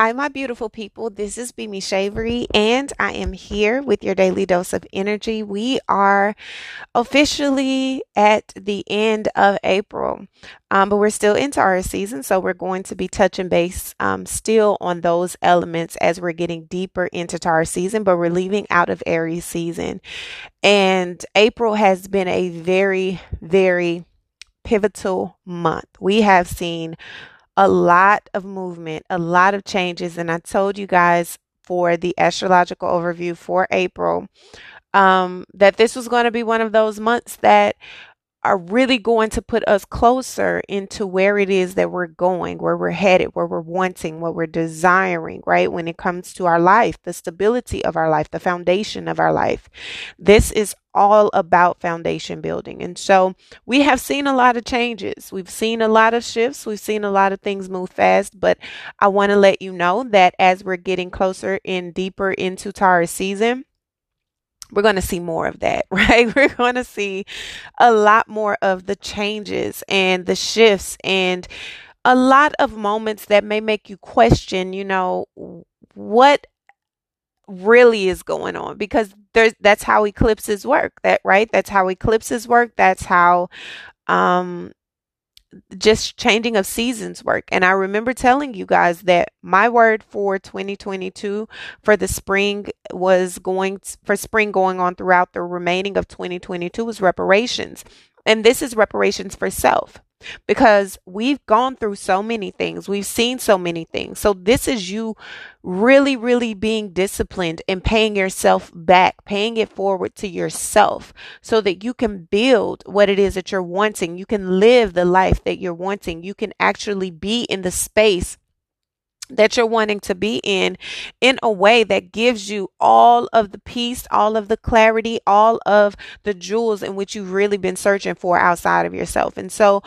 Hi, my beautiful people. This is Bimi Shavery, and I am here with your daily dose of energy. We are officially at the end of April, um, but we're still into our season, so we're going to be touching base um, still on those elements as we're getting deeper into our season, but we're leaving out of Aries season. And April has been a very, very pivotal month. We have seen a lot of movement, a lot of changes. And I told you guys for the astrological overview for April um, that this was going to be one of those months that are really going to put us closer into where it is that we're going, where we're headed, where we're wanting, what we're desiring, right? When it comes to our life, the stability of our life, the foundation of our life. This is all about foundation building. And so we have seen a lot of changes. We've seen a lot of shifts. We've seen a lot of things move fast. But I want to let you know that as we're getting closer and deeper into Taurus season, we're going to see more of that, right? We're going to see a lot more of the changes and the shifts and a lot of moments that may make you question, you know, what really is going on because there's that's how eclipses work that right that's how eclipses work that's how um just changing of seasons work. And I remember telling you guys that my word for 2022 for the spring was going for spring going on throughout the remaining of 2022 was reparations. And this is reparations for self because we've gone through so many things. We've seen so many things. So this is you really, really being disciplined and paying yourself back, paying it forward to yourself so that you can build what it is that you're wanting. You can live the life that you're wanting. You can actually be in the space that you're wanting to be in in a way that gives you all of the peace, all of the clarity, all of the jewels in which you've really been searching for outside of yourself. And so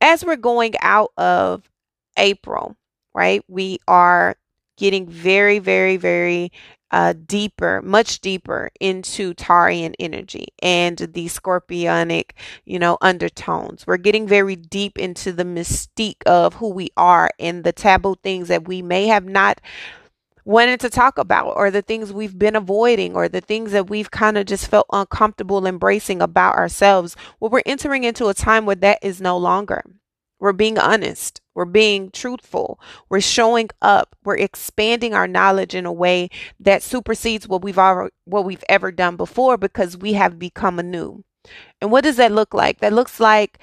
as we're going out of April, right, we are getting very, very, very uh, deeper, much deeper into Taurean energy and the scorpionic, you know, undertones. We're getting very deep into the mystique of who we are and the taboo things that we may have not wanted to talk about or the things we've been avoiding or the things that we've kind of just felt uncomfortable embracing about ourselves. Well, we're entering into a time where that is no longer. We're being honest. We're being truthful. We're showing up. We're expanding our knowledge in a way that supersedes what we've ever, what we've ever done before because we have become anew. And what does that look like? That looks like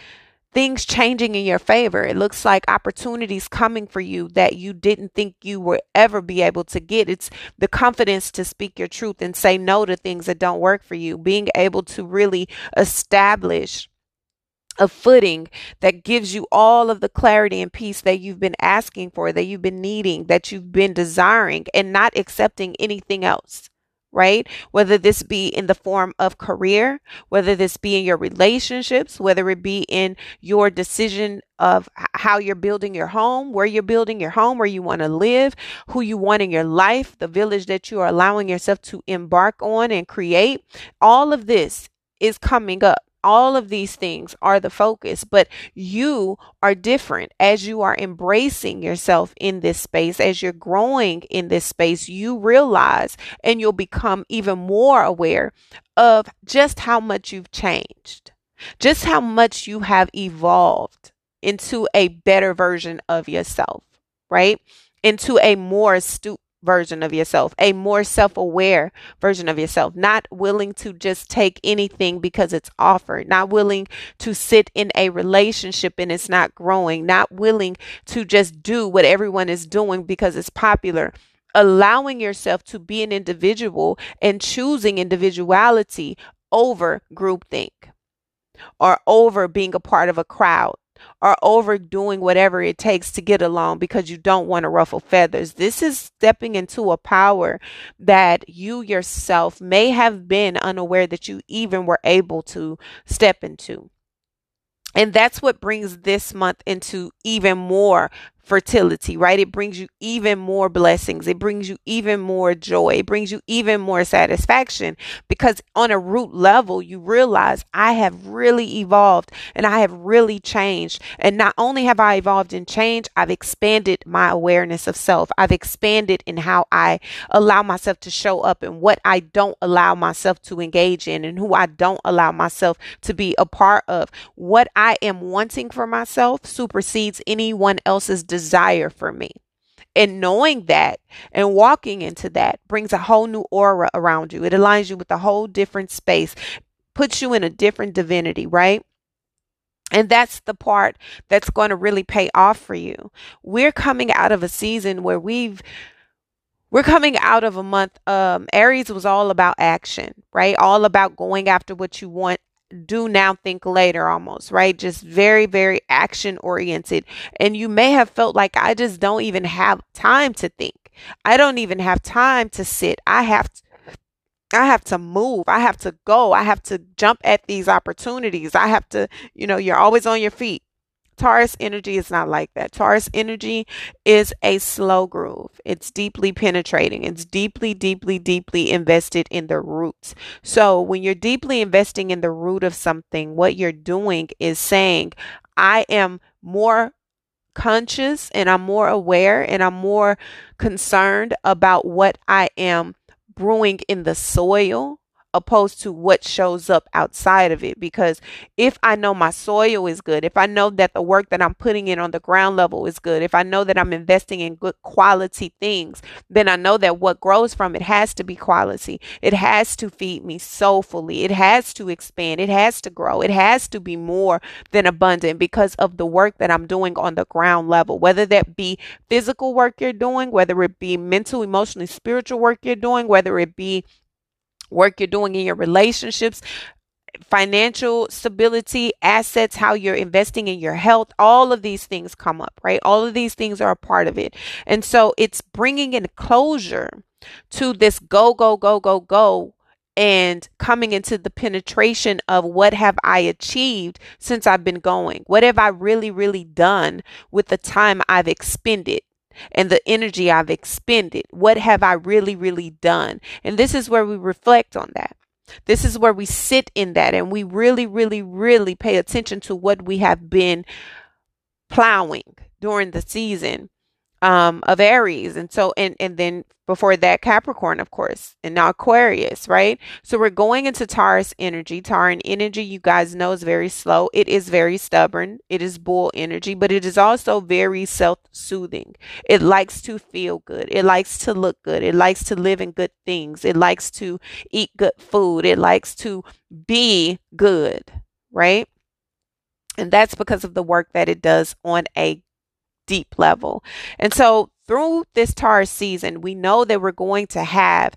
things changing in your favor. It looks like opportunities coming for you that you didn't think you would ever be able to get. It's the confidence to speak your truth and say no to things that don't work for you. Being able to really establish a footing that gives you all of the clarity and peace that you've been asking for, that you've been needing, that you've been desiring, and not accepting anything else, right? Whether this be in the form of career, whether this be in your relationships, whether it be in your decision of how you're building your home, where you're building your home, where you want to live, who you want in your life, the village that you are allowing yourself to embark on and create. All of this is coming up all of these things are the focus, but you are different as you are embracing yourself in this space, as you're growing in this space, you realize and you'll become even more aware of just how much you've changed, just how much you have evolved into a better version of yourself, right? Into a more astute version of yourself, a more self aware version of yourself, not willing to just take anything because it's offered, not willing to sit in a relationship and it's not growing, not willing to just do what everyone is doing because it's popular. Allowing yourself to be an individual and choosing individuality over groupthink or over being a part of a crowd are overdoing whatever it takes to get along because you don't want to ruffle feathers. This is stepping into a power that you yourself may have been unaware that you even were able to step into. And that's what brings this month into even more fertility, right? It brings you even more blessings. It brings you even more joy. It brings you even more satisfaction because on a root level, you realize I have really evolved and I have really changed. And not only have I evolved and changed, I've expanded my awareness of self. I've expanded in how I allow myself to show up and what I don't allow myself to engage in and who I don't allow myself to be a part of. What I am wanting for myself supersedes anyone else's desire desire for me. And knowing that and walking into that brings a whole new aura around you. It aligns you with a whole different space, puts you in a different divinity, right? And that's the part that's going to really pay off for you. We're coming out of a season where we've we're coming out of a month um Aries was all about action, right? All about going after what you want do now think later almost right just very very action oriented and you may have felt like i just don't even have time to think i don't even have time to sit i have to, I have to move. I have to go. I have to jump at these opportunities. I have to, you know, you're always on your feet. Taurus energy is not like that. Taurus energy is a slow groove. It's deeply penetrating. It's deeply, deeply, deeply invested in the roots. So when you're deeply investing in the root of something, what you're doing is saying, I am more conscious and I'm more aware and I'm more concerned about what I am brewing in the soil opposed to what shows up outside of it. Because if I know my soil is good, if I know that the work that I'm putting in on the ground level is good, if I know that I'm investing in good quality things, then I know that what grows from it has to be quality. It has to feed me soulfully. It has to expand. It has to grow. It has to be more than abundant because of the work that I'm doing on the ground level, whether that be physical work you're doing, whether it be mental, emotionally, spiritual work you're doing, whether it be work you're doing in your relationships, financial stability, assets, how you're investing in your health, all of these things come up, right? All of these things are a part of it. And so it's bringing in closure to this go, go, go, go, go. And coming into the penetration of what have I achieved since I've been going? What have I really, really done with the time I've expended? And the energy I've expended. What have I really, really done? And this is where we reflect on that. This is where we sit in that and we really, really, really pay attention to what we have been plowing during the season um, of Aries. And so, and, and then before that, Capricorn, of course, and now Aquarius, right? So we're going into Taurus energy. Taurus energy, you guys know, is very slow. It is very stubborn. It is bull energy, but it is also very self soothing. It likes to feel good. It likes to look good. It likes to live in good things. It likes to eat good food. It likes to be good, right? And that's because of the work that it does on a deep level. And so through this Taurus season, we know that we're going to have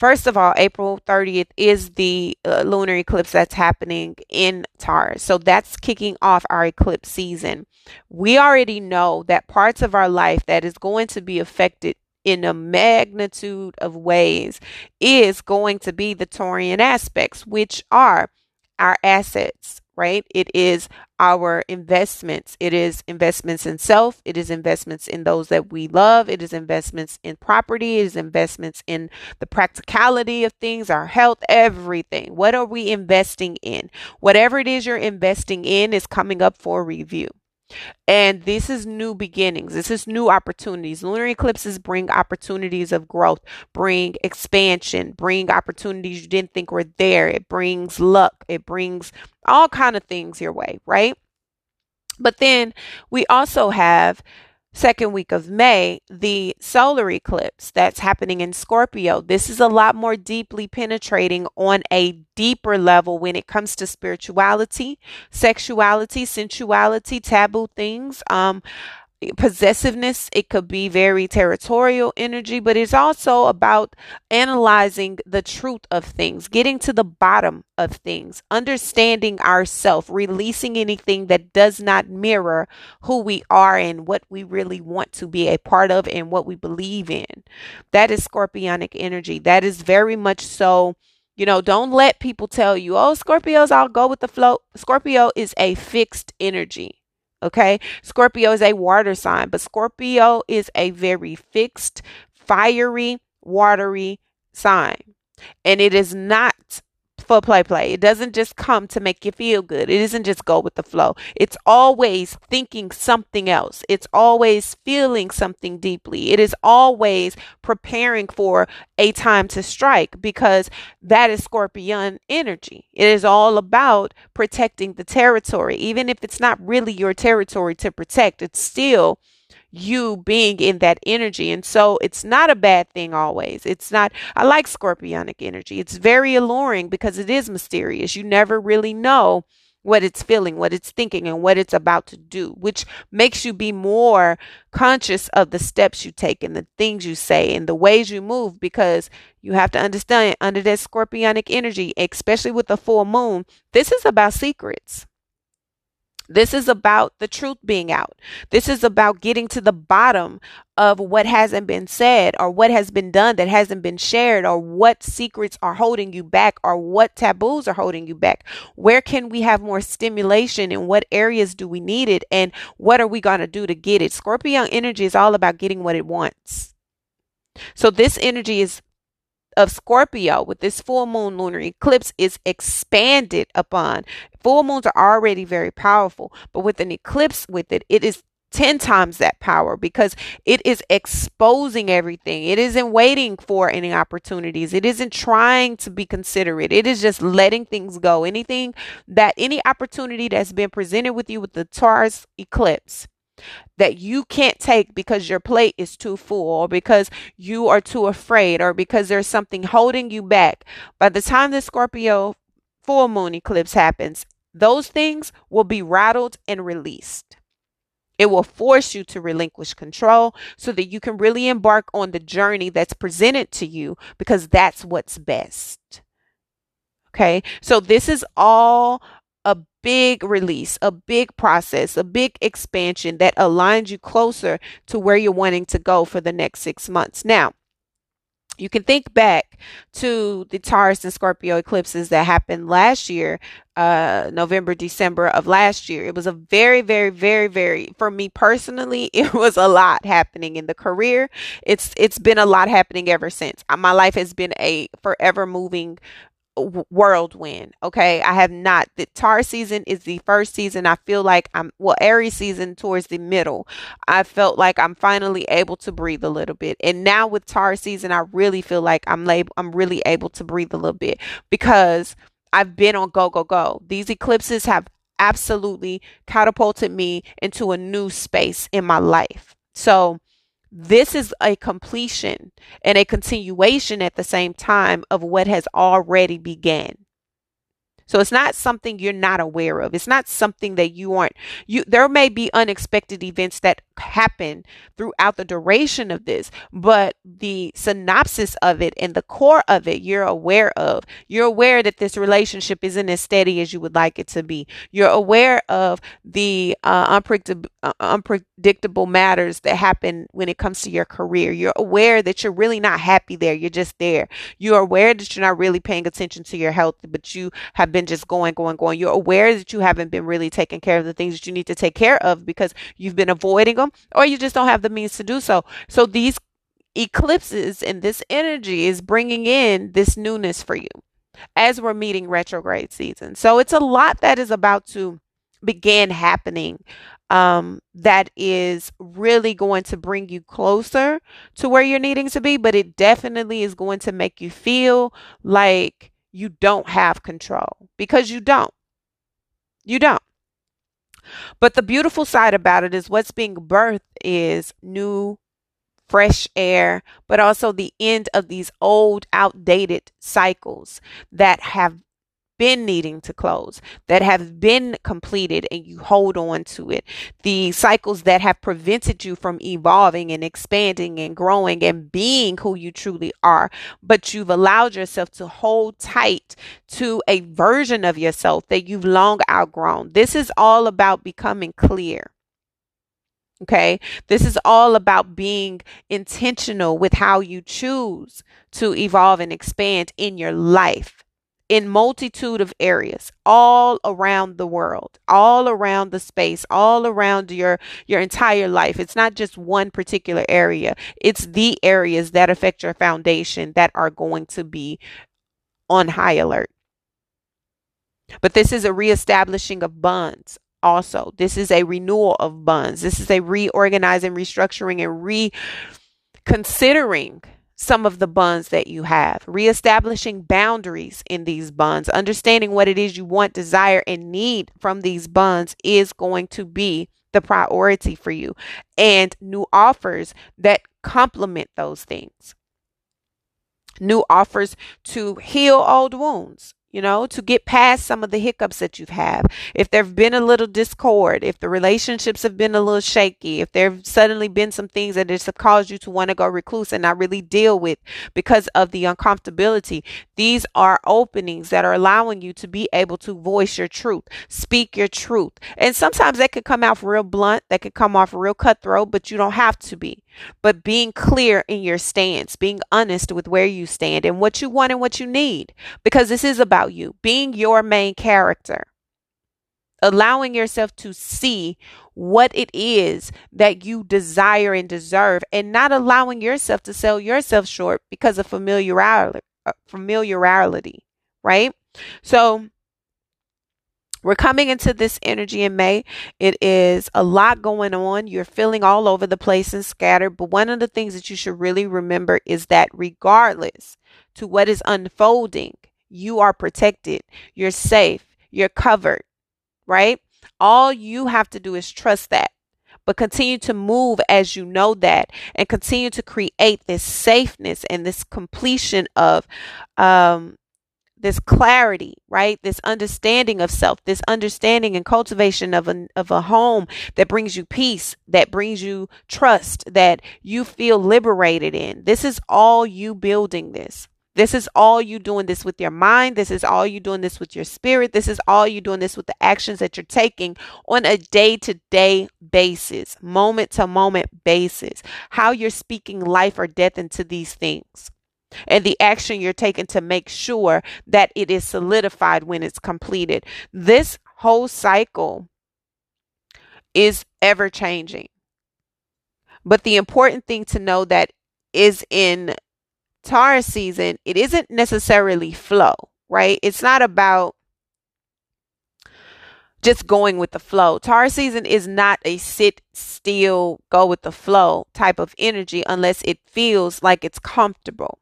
First of all, April 30th is the uh, lunar eclipse that's happening in Taurus. So that's kicking off our eclipse season. We already know that parts of our life that is going to be affected in a magnitude of ways is going to be the Taurian aspects, which are our assets, right? It is our investments. It is investments in self. It is investments in those that we love. It is investments in property. It is investments in the practicality of things, our health, everything. What are we investing in? Whatever it is you're investing in is coming up for review. And this is new beginnings. This is new opportunities. Lunar eclipses bring opportunities of growth, bring expansion, bring opportunities you didn't think were there. It brings luck. It brings all kind of things your way, right? But then we also have second week of May, the solar eclipse that's happening in Scorpio. This is a lot more deeply penetrating on a deeper level when it comes to spirituality, sexuality, sensuality, taboo things. Um, possessiveness. It could be very territorial energy, but it's also about analyzing the truth of things, getting to the bottom of things, understanding ourself, releasing anything that does not mirror who we are and what we really want to be a part of and what we believe in. That is scorpionic energy. That is very much so. You know, don't let people tell you, oh, Scorpios, I'll go with the flow. Scorpio is a fixed energy Okay. Scorpio is a water sign, but Scorpio is a very fixed, fiery, watery sign. And it is not for play play. It doesn't just come to make you feel good. It doesn't just go with the flow. It's always thinking something else. It's always feeling something deeply. It is always preparing for a time to strike because that is scorpion energy. It is all about protecting the territory. Even if it's not really your territory to protect, it's still you being in that energy. And so it's not a bad thing always. It's not, I like scorpionic energy. It's very alluring because it is mysterious. You never really know what it's feeling, what it's thinking, and what it's about to do, which makes you be more conscious of the steps you take and the things you say and the ways you move because you have to understand under that scorpionic energy, especially with the full moon, this is about secrets. This is about the truth being out. This is about getting to the bottom of what hasn't been said or what has been done that hasn't been shared or what secrets are holding you back or what taboos are holding you back. Where can we have more stimulation and what areas do we need it and what are we going to do to get it? Scorpio energy is all about getting what it wants. So this energy is of Scorpio with this full moon lunar eclipse is expanded upon. Full moons are already very powerful, but with an eclipse with it, it is 10 times that power because it is exposing everything. It isn't waiting for any opportunities. It isn't trying to be considerate. It is just letting things go. Anything that any opportunity that's been presented with you with the Taurus eclipse that you can't take because your plate is too full or because you are too afraid or because there's something holding you back. By the time the Scorpio full moon eclipse happens, those things will be rattled and released. It will force you to relinquish control so that you can really embark on the journey that's presented to you because that's what's best. Okay, so this is all big release, a big process, a big expansion that aligns you closer to where you're wanting to go for the next six months. Now, you can think back to the Taurus and Scorpio eclipses that happened last year, uh, November, December of last year. It was a very, very, very, very, for me personally, it was a lot happening in the career. It's, it's been a lot happening ever since. My life has been a forever moving whirlwind. Okay. I have not. The tar season is the first season. I feel like I'm, well, Aries season towards the middle. I felt like I'm finally able to breathe a little bit. And now with tar season, I really feel like I'm lab- I'm really able to breathe a little bit because I've been on go, go, go. These eclipses have absolutely catapulted me into a new space in my life. So, this is a completion and a continuation at the same time of what has already began. So it's not something you're not aware of. It's not something that you aren't you there may be unexpected events that happen throughout the duration of this, but the synopsis of it and the core of it you're aware of. You're aware that this relationship isn't as steady as you would like it to be. You're aware of the uh, unpredictable, uh, unpredictable matters that happen when it comes to your career. You're aware that you're really not happy there. You're just there. You're aware that you're not really paying attention to your health, but you have been been just going, going, going. You're aware that you haven't been really taking care of the things that you need to take care of because you've been avoiding them or you just don't have the means to do so. So these eclipses and this energy is bringing in this newness for you as we're meeting retrograde season. So it's a lot that is about to begin happening um, that is really going to bring you closer to where you're needing to be, but it definitely is going to make you feel like you don't have control because you don't. You don't. But the beautiful side about it is what's being birthed is new, fresh air, but also the end of these old, outdated cycles that have been needing to close, that have been completed, and you hold on to it. The cycles that have prevented you from evolving and expanding and growing and being who you truly are, but you've allowed yourself to hold tight to a version of yourself that you've long outgrown. This is all about becoming clear. Okay. This is all about being intentional with how you choose to evolve and expand in your life in multitude of areas all around the world all around the space all around your your entire life. It's not just one particular area. It's the areas that affect your foundation that are going to be on high alert. But this is a reestablishing of bonds also. This is a renewal of bonds. This is a reorganizing restructuring and reconsidering some of the bonds that you have, reestablishing boundaries in these bonds, understanding what it is you want, desire, and need from these bonds is going to be the priority for you, and new offers that complement those things. New offers to heal old wounds, you know, to get past some of the hiccups that you've had. If there've been a little discord, if the relationships have been a little shaky, if there've suddenly been some things that have caused you to want to go recluse and not really deal with because of the uncomfortability, these are openings that are allowing you to be able to voice your truth, speak your truth. And sometimes that could come off real blunt, that could come off real cutthroat, but you don't have to be. But being clear in your stance, being honest with where you stand and what you want and what you need, because this is about you, being your main character, allowing yourself to see what it is that you desire and deserve, and not allowing yourself to sell yourself short because of familiarity, uh, familiarity, right? So, we're coming into this energy in May. It is a lot going on. You're feeling all over the place and scattered. But one of the things that you should really remember is that regardless to what is unfolding, you are protected, you're safe, you're covered, right? All you have to do is trust that. But continue to move as you know that and continue to create this safeness and this completion of um, this clarity, right? This understanding of self, this understanding and cultivation of a, of a home that brings you peace, that brings you trust, that you feel liberated in. This is all you building this. This is all you doing this with your mind. This is all you doing this with your spirit. This is all you doing this with the actions that you're taking on a day to day basis, moment to moment basis. How you're speaking life or death into these things. And the action you're taking to make sure that it is solidified when it's completed. This whole cycle is ever changing. But the important thing to know that is in Taurus season, it isn't necessarily flow, right? It's not about just going with the flow. Taurus season is not a sit still, go with the flow type of energy unless it feels like it's comfortable.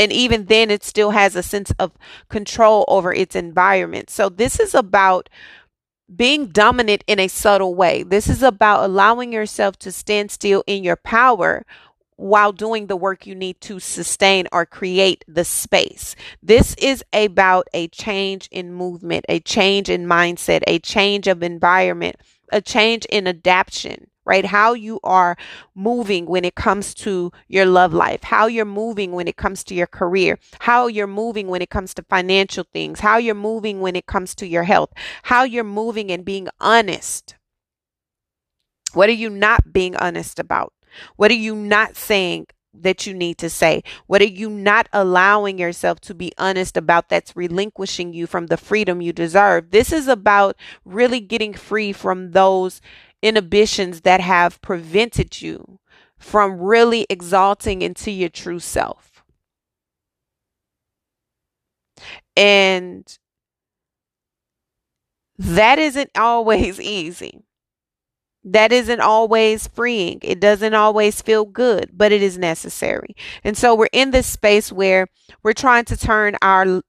And even then, it still has a sense of control over its environment. So, this is about being dominant in a subtle way. This is about allowing yourself to stand still in your power while doing the work you need to sustain or create the space. This is about a change in movement, a change in mindset, a change of environment, a change in adaptation right? How you are moving when it comes to your love life, how you're moving when it comes to your career, how you're moving when it comes to financial things, how you're moving when it comes to your health, how you're moving and being honest. What are you not being honest about? What are you not saying that you need to say? What are you not allowing yourself to be honest about that's relinquishing you from the freedom you deserve? This is about really getting free from those inhibitions that have prevented you from really exalting into your true self. And that isn't always easy that isn't always freeing. It doesn't always feel good, but it is necessary. And so we're in this space where we're trying to turn our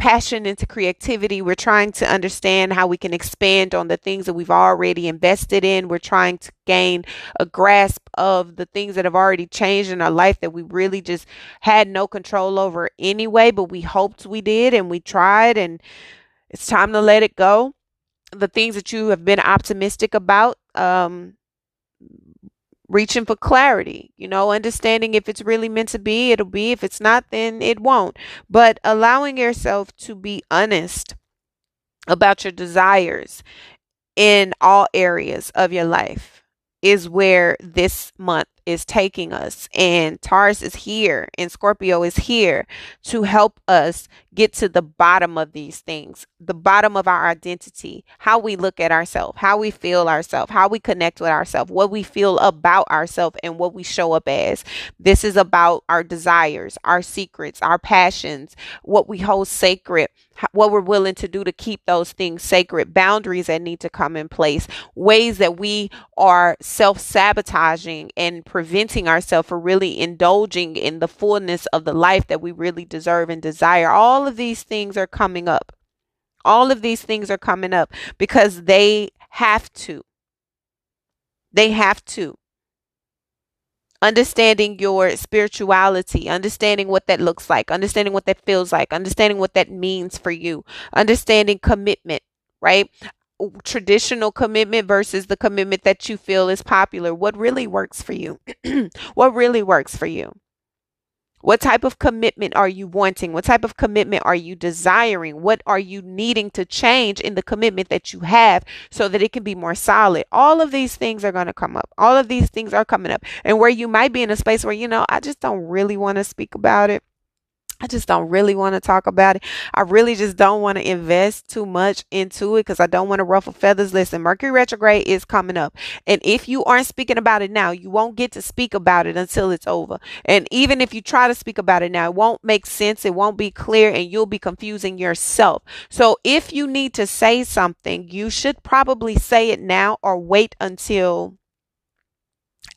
passion into creativity. We're trying to understand how we can expand on the things that we've already invested in. We're trying to gain a grasp of the things that have already changed in our life that we really just had no control over anyway, but we hoped we did and we tried and it's time to let it go the things that you have been optimistic about um reaching for clarity you know understanding if it's really meant to be it'll be. If it's not then it won't. But allowing yourself to be honest about your desires in all areas of your life is where this month is taking us. And Taurus is here and Scorpio is here to help us get to the bottom of these things, the bottom of our identity, how we look at ourselves, how we feel ourselves, how we connect with ourselves, what we feel about ourselves, and what we show up as. This is about our desires, our secrets, our passions, what we hold sacred, what we're willing to do to keep those things sacred, boundaries that need to come in place, ways that we are self sabotaging and preventing ourselves from really indulging in the fullness of the life that we really deserve and desire. All of these things are coming up. All of these things are coming up because they have to. They have to. Understanding your spirituality, understanding what that looks like, understanding what that feels like, understanding what that means for you, understanding commitment, right? Traditional commitment versus the commitment that you feel is popular. What really works for you? what really works for you? What type of commitment are you wanting? What type of commitment are you desiring? What are you needing to change in the commitment that you have so that it can be more solid? All of these things are going to come up. All of these things are coming up. And where you might be in a space where, you know, I just don't really want to speak about it. I just don't really want to talk about it. I really just don't want to invest too much into it because I don't want to ruffle feathers. Listen, Mercury retrograde is coming up. And if you aren't speaking about it now, you won't get to speak about it until it's over. And even if you try to speak about it now, it won't make sense. It won't be clear and you'll be confusing yourself. So if you need to say something, you should probably say it now or wait until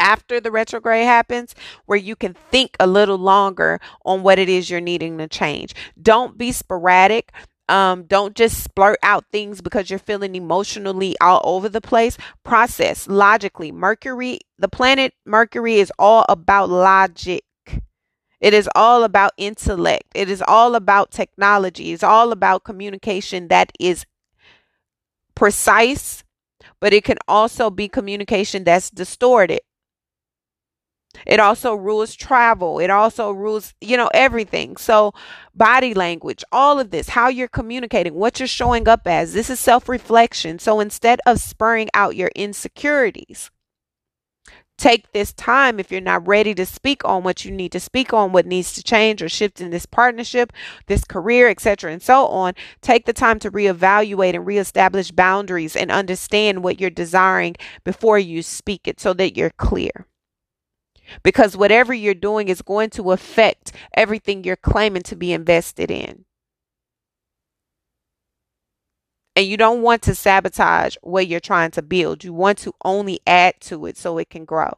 after the retrograde happens where you can think a little longer on what it is you're needing to change. Don't be sporadic. Um, don't just splurt out things because you're feeling emotionally all over the place. Process logically. Mercury, the planet Mercury is all about logic. It is all about intellect. It is all about technology. It's all about communication that is precise, but it can also be communication that's distorted. It also rules travel. It also rules, you know, everything. So, body language, all of this, how you're communicating, what you're showing up as. This is self reflection. So, instead of spurring out your insecurities, take this time if you're not ready to speak on what you need to speak on what needs to change or shift in this partnership this career etc and so on take the time to reevaluate and reestablish boundaries and understand what you're desiring before you speak it so that you're clear because whatever you're doing is going to affect everything you're claiming to be invested in. And you don't want to sabotage what you're trying to build. You want to only add to it so it can grow.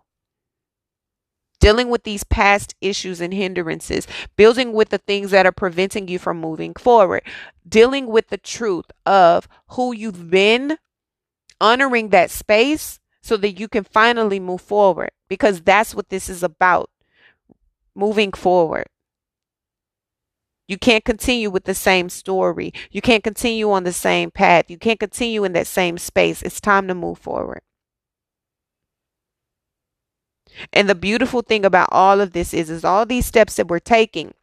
Dealing with these past issues and hindrances, building with the things that are preventing you from moving forward, dealing with the truth of who you've been, honoring that space so that you can finally move forward because that's what this is about moving forward. You can't continue with the same story. You can't continue on the same path. You can't continue in that same space. It's time to move forward. And the beautiful thing about all of this is is all these steps that we're taking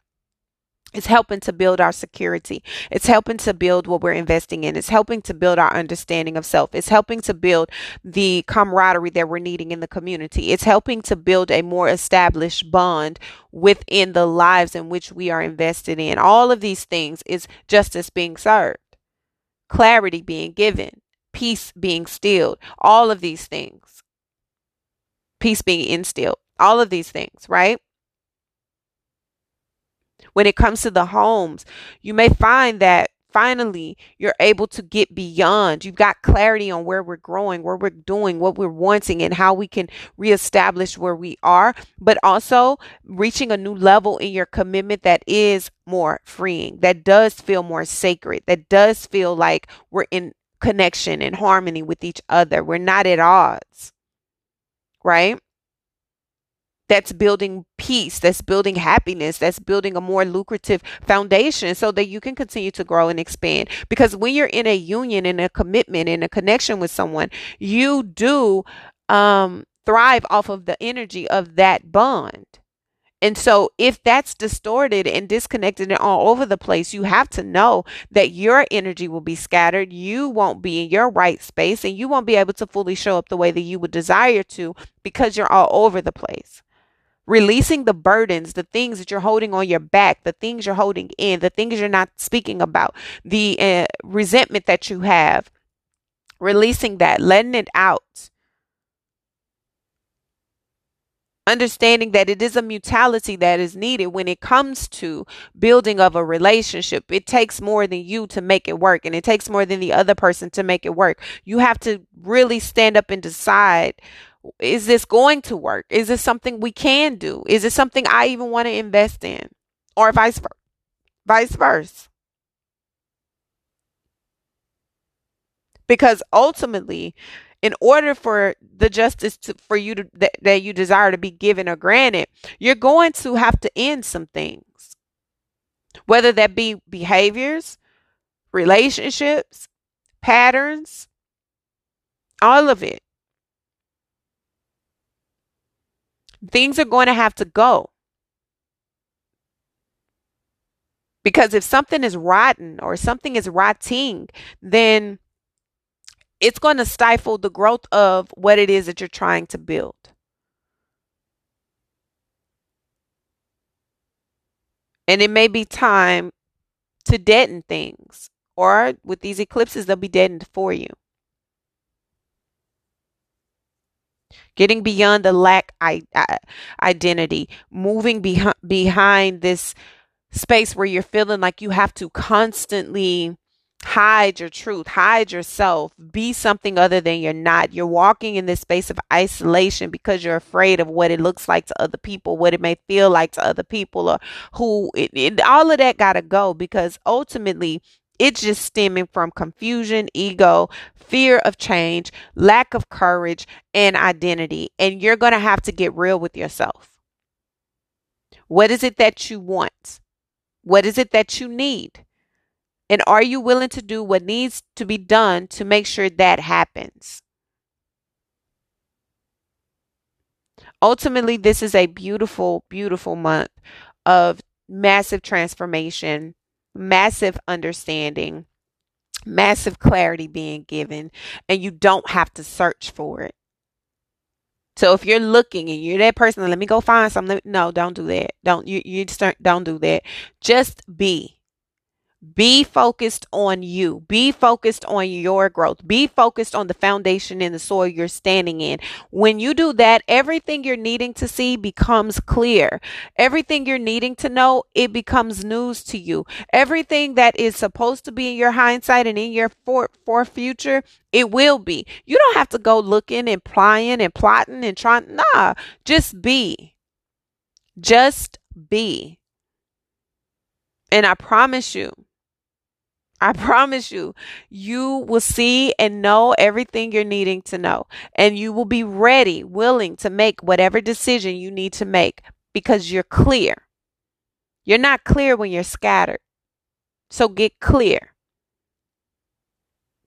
it's helping to build our security. It's helping to build what we're investing in. It's helping to build our understanding of self. It's helping to build the camaraderie that we're needing in the community. It's helping to build a more established bond within the lives in which we are invested in. All of these things is justice being served, clarity being given, peace being stilled. All of these things, peace being instilled. All of these things, right? When it comes to the homes, you may find that finally you're able to get beyond. You've got clarity on where we're growing, where we're doing, what we're wanting, and how we can reestablish where we are, but also reaching a new level in your commitment that is more freeing, that does feel more sacred, that does feel like we're in connection and harmony with each other. We're not at odds, right? That's building peace, that's building happiness, that's building a more lucrative foundation so that you can continue to grow and expand. Because when you're in a union, in a commitment, in a connection with someone, you do um, thrive off of the energy of that bond. And so, if that's distorted and disconnected and all over the place, you have to know that your energy will be scattered. You won't be in your right space and you won't be able to fully show up the way that you would desire to because you're all over the place. Releasing the burdens, the things that you're holding on your back, the things you're holding in, the things you're not speaking about, the uh, resentment that you have, releasing that, letting it out. Understanding that it is a mutuality that is needed when it comes to building of a relationship. It takes more than you to make it work and it takes more than the other person to make it work. You have to really stand up and decide is this going to work is this something we can do is it something i even want to invest in or vice versa vice versa because ultimately in order for the justice to, for you to that, that you desire to be given or granted, you're going to have to end some things. Whether that be behaviors, relationships, patterns, all of it. Things are going to have to go. Because if something is rotten or something is rotting, then it's going to stifle the growth of what it is that you're trying to build. And it may be time to deaden things, or with these eclipses, they'll be deadened for you. Getting beyond the lack I- I- identity, moving behind behind this space where you're feeling like you have to constantly hide your truth, hide yourself, be something other than you're not. You're walking in this space of isolation because you're afraid of what it looks like to other people, what it may feel like to other people, or who it, it, all of that got to go because ultimately it's just stemming from confusion, ego, fear of change, lack of courage, and identity. And you're going to have to get real with yourself. What is it that you want? What is it that you need? And are you willing to do what needs to be done to make sure that happens? Ultimately, this is a beautiful, beautiful month of massive transformation, massive understanding, massive clarity being given, and you don't have to search for it. So if you're looking and you're that person, let me go find something. No, don't do that. Don't you you start, don't do that. Just be. Be focused on you. Be focused on your growth. Be focused on the foundation and the soil you're standing in. When you do that, everything you're needing to see becomes clear. Everything you're needing to know, it becomes news to you. Everything that is supposed to be in your hindsight and in your for, for future, it will be. You don't have to go looking and plying and plotting and trying. Nah, just be. Just be. And I promise you, I promise you, you will see and know everything you're needing to know. And you will be ready, willing to make whatever decision you need to make because you're clear. You're not clear when you're scattered. So get clear.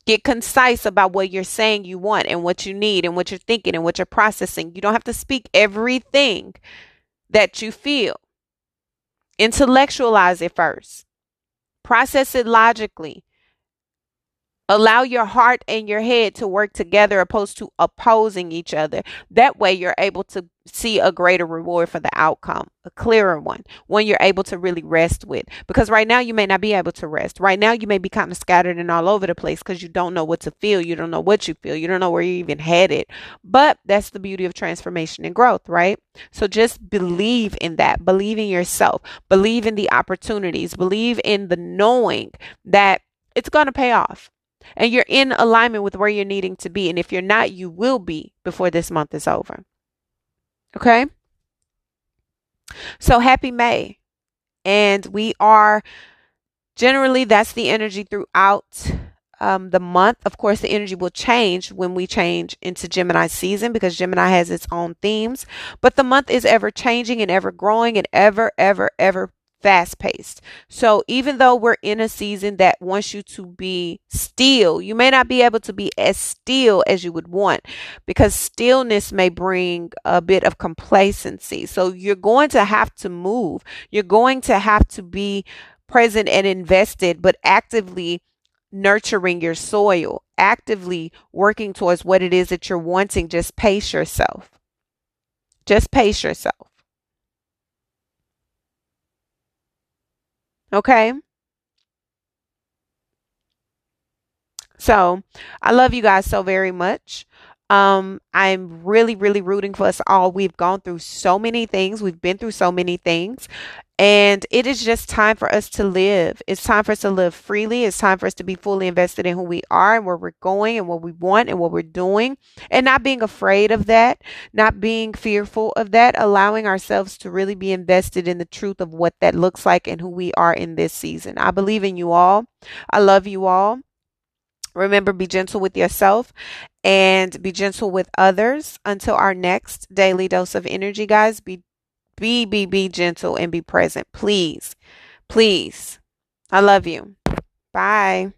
Get concise about what you're saying you want and what you need and what you're thinking and what you're processing. You don't have to speak everything that you feel. Intellectualize it first. Process it logically. Allow your heart and your head to work together opposed to opposing each other. That way, you're able to see a greater reward for the outcome, a clearer one, one you're able to really rest with. Because right now, you may not be able to rest. Right now, you may be kind of scattered and all over the place because you don't know what to feel. You don't know what you feel. You don't know where you're even headed. But that's the beauty of transformation and growth, right? So just believe in that. Believe in yourself. Believe in the opportunities. Believe in the knowing that it's going to pay off and you're in alignment with where you're needing to be. And if you're not, you will be before this month is over. Okay? So happy May. And we are generally, that's the energy throughout um, the month. Of course, the energy will change when we change into Gemini season because Gemini has its own themes. But the month is ever changing and ever growing and ever, ever, ever fast paced. So even though we're in a season that wants you to be still, you may not be able to be as still as you would want because stillness may bring a bit of complacency. So you're going to have to move. You're going to have to be present and invested, but actively nurturing your soil, actively working towards what it is that you're wanting. Just pace yourself. Just pace yourself. Okay. So I love you guys so very much. Um, I'm really, really rooting for us all. We've gone through so many things. We've been through so many things. And it is just time for us to live. It's time for us to live freely. It's time for us to be fully invested in who we are and where we're going and what we want and what we're doing. And not being afraid of that, not being fearful of that, allowing ourselves to really be invested in the truth of what that looks like and who we are in this season. I believe in you all. I love you all. Remember, be gentle with yourself and be gentle with others until our next daily dose of energy, guys. Be be be be gentle and be present, please. Please. I love you. Bye.